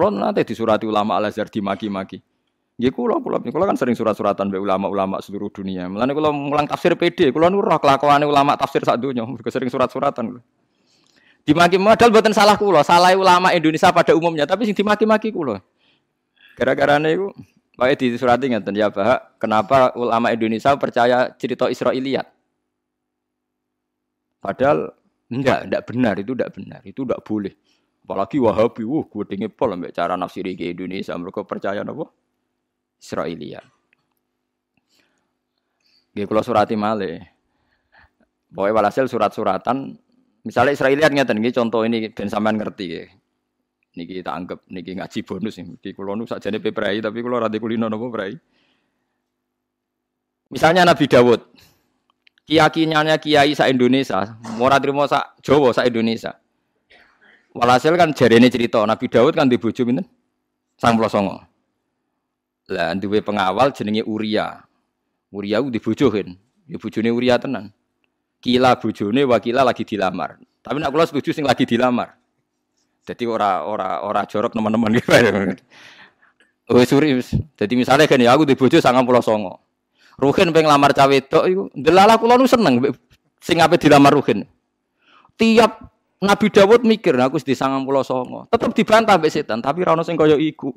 Kulo nanti disurati ulama Al Azhar dimaki-maki. Nggih kula kula kula kan sering surat-suratan mbek ulama-ulama seluruh dunia. Mulane kula mulang tafsir PD, kula nu roh kelakuane ulama tafsir sak donya, sering surat-suratan. Dimaki modal buatan salah kula, salah ulama Indonesia pada umumnya, tapi sing dimaki-maki kula. Gara-gara niku Pakai di surati ngeten ya Pak, kenapa ulama Indonesia percaya cerita Israiliyat? Padahal enggak, enggak benar itu enggak benar, itu enggak boleh. Apalagi Wahabi, wah gue tinggi pol cara nafsiri ke Indonesia, mereka percaya apa? Israiliyat. Gak kalau surati male. Pokoknya walhasil surat-suratan, misalnya Israiliyat ngeten, ini contoh ini dan sampean ngerti ya. Niki kita anggap niki ngaji bonus. Niki kulo nu sakjane peprai tapi kulo rada kulino nopo prai. Misalnya Nabi Dawud. Keyakinannya kiai sa Indonesia, ora trimo sa Jawa sa Indonesia. Walhasil kan jarene cerita Nabi Dawud kan dibojo pinten? songo. Lah duwe pengawal jenenge Uria. Uria ku kan. Ya bojone Uria tenan. Kila bojone wakila lagi dilamar. Tapi nak kula setuju sing lagi dilamar. Jadi ora ora ora jorok teman-teman gitu. Oh suri. Jadi misalnya kan ya aku di bojo sangat pulau songo. Ruhin pengen lamar cawe itu, delala kula nu seneng sing ape dilamar Ruhin. Tiap Nabi Dawud mikir aku di sangang pulau songo. Tetap dibantah mbek setan, tapi rano sing kaya iku.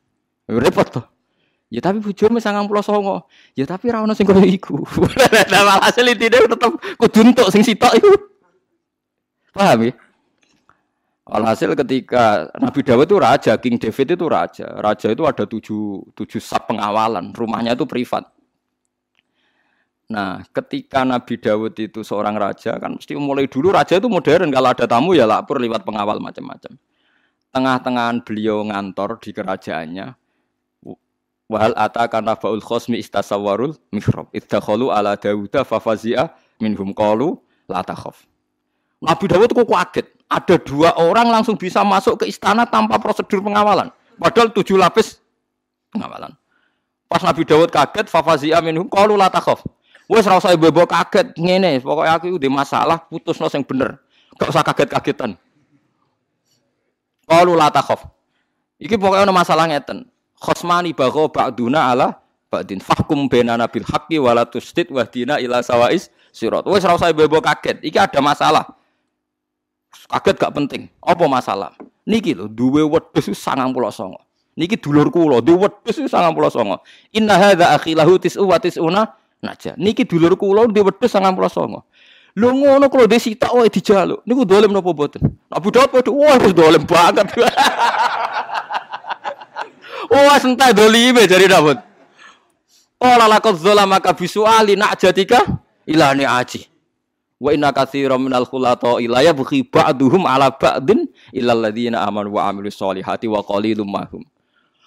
Repot tuh. Ya tapi bojomu sangang pulau songo. Ya tapi rano sing kaya iku. Nah hasil intine tetep kudu entuk sing sitok iku. Paham ya? Alhasil ketika Nabi Dawud itu raja, King David itu raja. Raja itu ada tujuh, tujuh sab pengawalan, rumahnya itu privat. Nah, ketika Nabi Dawud itu seorang raja, kan mesti mulai dulu raja itu modern. Kalau ada tamu ya lapor lewat pengawal macam-macam. Tengah-tengahan beliau ngantor di kerajaannya. Wahal atakan nabaul khosmi istasawarul mihrab. Iddakhalu ala Dawuda fafazia minhum qalu la takhaf. Nabi Dawud kok kaget ada dua orang langsung bisa masuk ke istana tanpa prosedur pengawalan. Padahal tujuh lapis pengawalan. Pas Nabi Dawud kaget, fafazia minhum qalu la takhaf. Wes ora usah bebo kaget ngene, pokoknya aku udah masalah putus nos yang bener. Gak usah kaget-kagetan. Qalu la takhaf. Iki pokoknya ada masalah ngeten. Khosmani bagho ba'duna ala ba'din fahkum bainana bil haqqi wala tusdid wahdina ila sawais sirat. Wes ora usah bebo kaget. Iki ada masalah. Kaget gak penting. Apa masalah? Niki lho duwe wedhus 99. Niki dulur kula, duwe wedhus 99. Inna hadza akhilahu tis'u wa tis'una naja. Niki dulur kula duwe wedhus 99. Lho ngono kula dhe sitok wae dijaluk. Niku dolem napa mboten? Abu Daud padha wah wis dolem banget. Wah sentai dolime jari Daud. Qala laqad zalamaka bisuali na'jatika ilani aji. Wa inna katsiran minal khulata ila yabghi ba'duhum ala ba'din illal ladzina amanu wa amilus solihati wa qalilum mahum.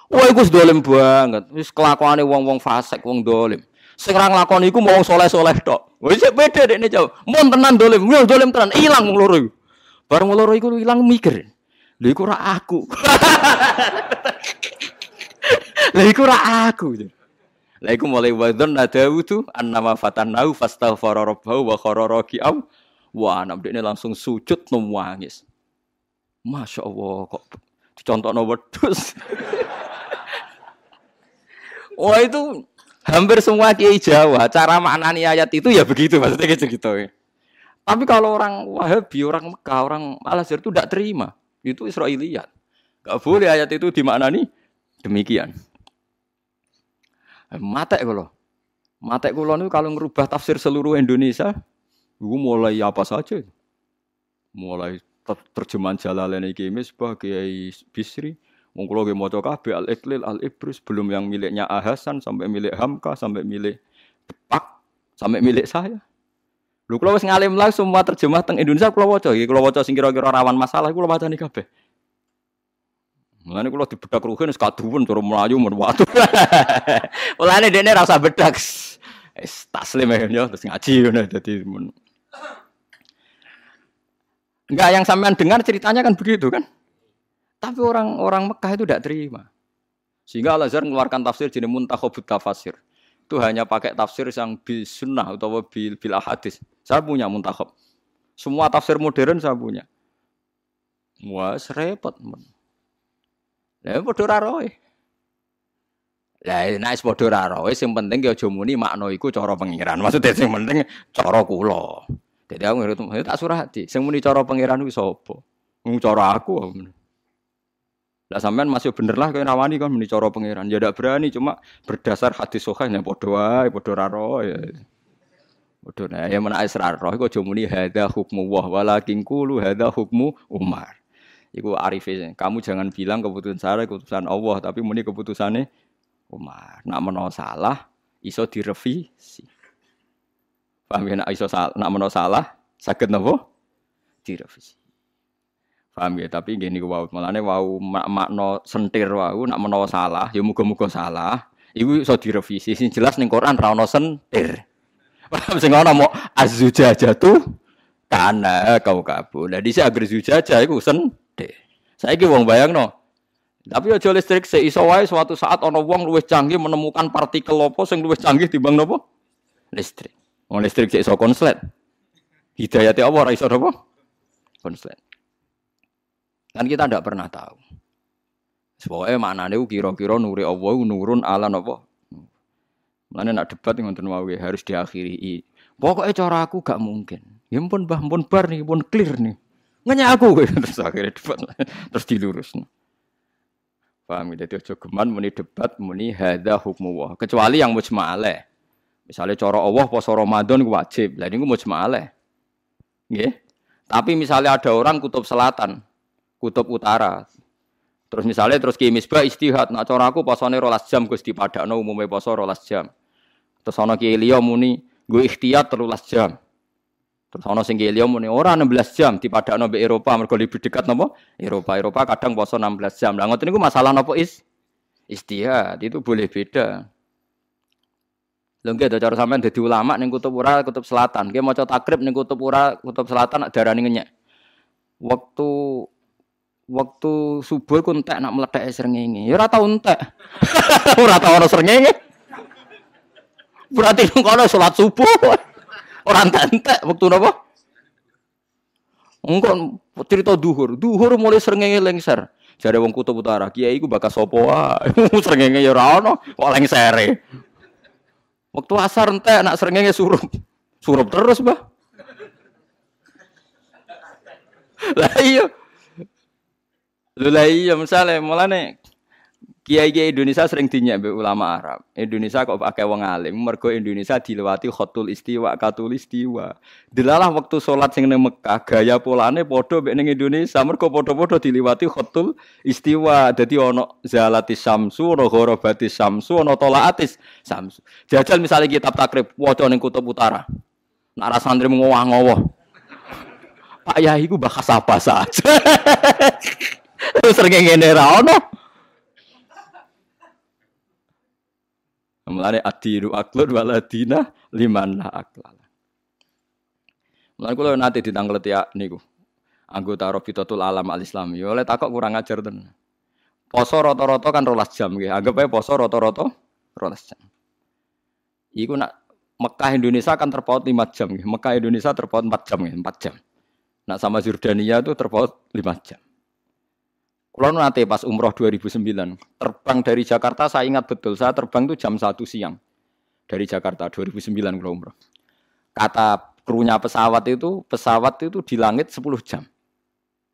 Wah iku dolim banget. Wis kelakuane wong-wong fasik, wong dolim. Sing ra nglakoni mau soleh-soleh tok. Wis beda dekne jauh. Mun tenan dolim, yo dolim tenan, ilang wong loro iku. Bareng wong loro iku ilang mikir. Lha iku ra aku. Lha iku ra aku. Lah iku mulai wadon nadawudu annama fatannahu fastaghfara rabbahu wa khara raki'am. Wah, anak ini langsung sujud nangis. Masya Allah kok dicontohno wedhus. Wah itu hampir semua kiai Jawa cara maknani ayat itu ya begitu maksudnya gitu gitu. Tapi kalau orang Wahabi, orang Mekah, orang Al itu tidak terima. Itu Israiliyat. Gak boleh ayat itu dimaknani demikian. Matek kula. Matek kula niku kalau ngerubah tafsir seluruh Indonesia, iku mulai apa saja. Mulai terjemahan Jalalain iki Misbah Kiai Bisri, wong kula nggih maca kabeh Al-Iqlil, Al-Ibris, belum yang miliknya Ahasan sampai milik Hamka, sampai milik Depak, sampai milik saya. Lho kula wis ngalim lah semua terjemah teng Indonesia kula waca iki, kula waca sing kira-kira rawan masalah kula wacani kabeh. Mulane kula dibedak ruhin wis kaduwen cara mlayu men watu. Mulane dene ra usah bedak. Wis taslim ya terus ngaji ngono dadi. Enggak yang sampean dengar ceritanya kan begitu kan? Tapi orang-orang Mekah itu tidak terima. Sehingga Al-Azhar mengeluarkan tafsir jenis muntakhobut tafsir. Itu hanya pakai tafsir yang bil sunnah atau bil, bil hadis. Saya punya muntakhob. Semua tafsir modern saya punya. Wah. Men. Lah padha ra roe. Lah nek wis padha sing penting ki aja muni makna iku cara pengiran. Maksudnya sing penting cara kula. Dadi aku ngerti tak surati. Sing muni cara pengiran kuwi sapa? Wong cara aku. Lah sampean masih bener lah kaya nawani kan muni cara pangeran. Ya ndak berani cuma berdasar hadis sahih nek padha wae padha ra ya. Padha nah ya menak israr roh iku aja muni hadza hukmu wah walakin qulu hadza hukmu Umar. Iku arife. Kamu jangan bilang keputusan saya keputusan Allah tapi muni keputusane Umar. Nak menawa salah iso direvisi. Paham ya nak iso salah, nak menawa salah saged napa? Direvisi. Paham ya, tapi gini wow, malane mak makno sentir wow nak menawa salah, ya muga-muga salah. Iku iso direvisi. Sing jelas ning Quran ra ono sentir. Paham sing ono mau tuh kana kau kabu. Lah dhisik agar zujajah iku sentir. Saiki wong bayangno. Tapi aja listrik se iso wae suatu saat ono wong luwih canggih menemukan partikel apa sing luwih canggih timbang napa? Listrik. Wong listrik sik iso konslet. Hidayate apa ora iso napa? Konslet. Kan kita tidak pernah tahu. Pokoknya mana nih kira-kira nuri Allah nurun ala nopo. Mana nak debat ngonten wae harus diakhiri. Pokoknya cara aku gak mungkin. Ya pun bah pun bar nih pun clear nih. Ngenya aku terus akhirnya debat terus dilurus. Paham ya? Jadi ojo geman muni debat muni hadza hukmu. Kecuali yang mujma'ale. Misalnya cara Allah poso Ramadan wajib. Lah niku mujma'ale. Nggih. Tapi misalnya ada orang kutub selatan, kutub utara. Terus misalnya terus ki misbah istihad, nak cara aku posone rolas jam Gus dipadakno umume poso rolas jam. Terus ana ki liya muni gue ikhtiyat terulas jam. Terus ana sing liya muni ora 16 jam dipadakno mbek Eropa mergo lebih dekat napa? Eropa. Eropa kadang poso 16 jam. Lah ngoten niku masalah napa is? Istihad itu boleh beda. Lho nggih cara sampean dadi ulama ning kutub ura kutub selatan. Nggih maca takrib ning kutub ura kutub selatan darani ngenyek. Waktu waktu subuh ku entek nak meledak srengenge. Ya ora tau entek. ora tau ana srengenge. Berarti nang kono salat subuh. Ora entek-entek waktu napa? Engko cerita duhur. Duhur mulai srengenge lengser. Jare wong kutub utara, kiai iku bakas sapa wae. srengenge ya ora ana, kok lengsere. Waktu asar entek nak srengenge surup. Surup terus, Mbah. Lah iya, Lha iya misale mulane kiai-kiai Indonesia sering dinyak mbek ulama Arab. Indonesia kok pakai wong alim, mergo Indonesia dilewati khotul istiwa, katul istiwa. Dilalah waktu sholat sing ning Mekah, gaya polane padha mbek ning Indonesia, mergo padha-padha diliwati khotul istiwa. Dadi ono zalati samsu, ono ghorobati samsu, ono tolaatis samsu. Jajal misalnya kitab takrib waca ning kutub utara. Nak santri ngowah-ngowah. Pak Yai ku apa saja. Sering ngene ra ono. Mulane adiru aklun waladina liman la aklala. Mulane kula nate ditangkleti niku. Anggota Rabitatul Alam Al Islam. Ya oleh takok kurang ajar tenan. Poso rata-rata kan rolas jam nggih. Anggap ae poso rata-rata rolas jam. Iku nak Mekah Indonesia kan terpaut 5 jam. Mekah Indonesia terpaut 4 jam nggih, 4 jam. Nak sama Jordania itu terpaut 5 jam. Kalau nanti pas umroh 2009, terbang dari Jakarta saya ingat betul, saya terbang itu jam 1 siang dari Jakarta 2009 kalau umroh. Kata krunya pesawat itu, pesawat itu di langit 10 jam.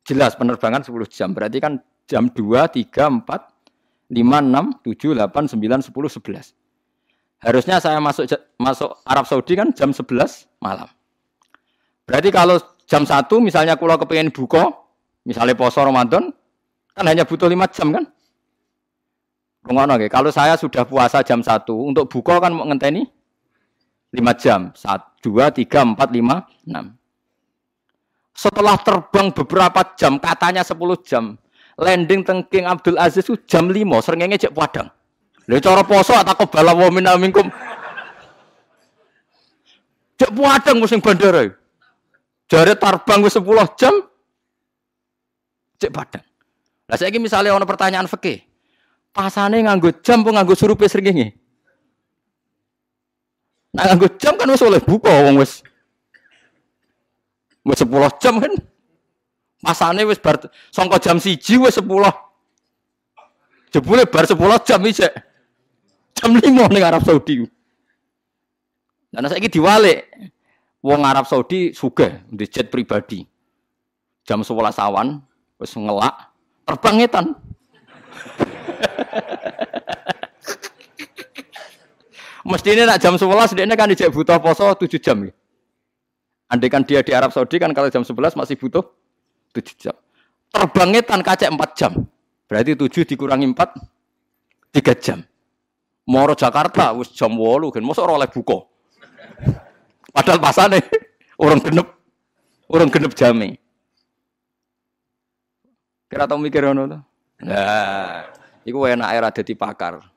Jelas penerbangan 10 jam, berarti kan jam 2, 3, 4, 5, 6, 7, 8, 9, 10, 11. Harusnya saya masuk masuk Arab Saudi kan jam 11 malam. Berarti kalau jam 1 misalnya kalau kepengen buka, misalnya poso Ramadan, Kan hanya butuh lima jam kan? Rungono okay. Kalau saya sudah puasa jam satu, untuk buka kan mau ngenteni lima jam. Satu, dua, tiga, empat, lima, enam. Setelah terbang beberapa jam, katanya sepuluh jam, landing tengking Abdul Aziz itu jam lima, seringnya cek padang. Lha cara poso atau kebala wa minna minkum. Cek padang musim bandara. Jare terbang wis 10 jam. Cek padang. Lah saiki misalnya ono pertanyaan fikih. Pasane nganggo jam apa nganggo surupe srengenge? Nah nganggo jam kan wis oleh buka wong wis wis 10 jam kan. Pasane wis bar sangka jam 1 wis 10. Jebule bar 10 jam isek. Jam 5 ning Arab Saudi. Lah saiki diwalik. Wong Arab Saudi sugih di jet pribadi. Jam 11 awan wis ngelak terbang ngetan. Mestinya nak jam 11 dia kan dijak butuh poso 7 jam. Ya. Andai kan dia di Arab Saudi kan kalau jam 11 masih butuh 7 jam. Terbangnya tan kacek 4 jam. Berarti 7 dikurangi 4 3 jam. Moro Jakarta wis jam 8 kan mosok oleh buka. Padahal pasane orang genep orang genep jame. Kira tau mikir ngono to? Nah, iku enak era dadi pakar.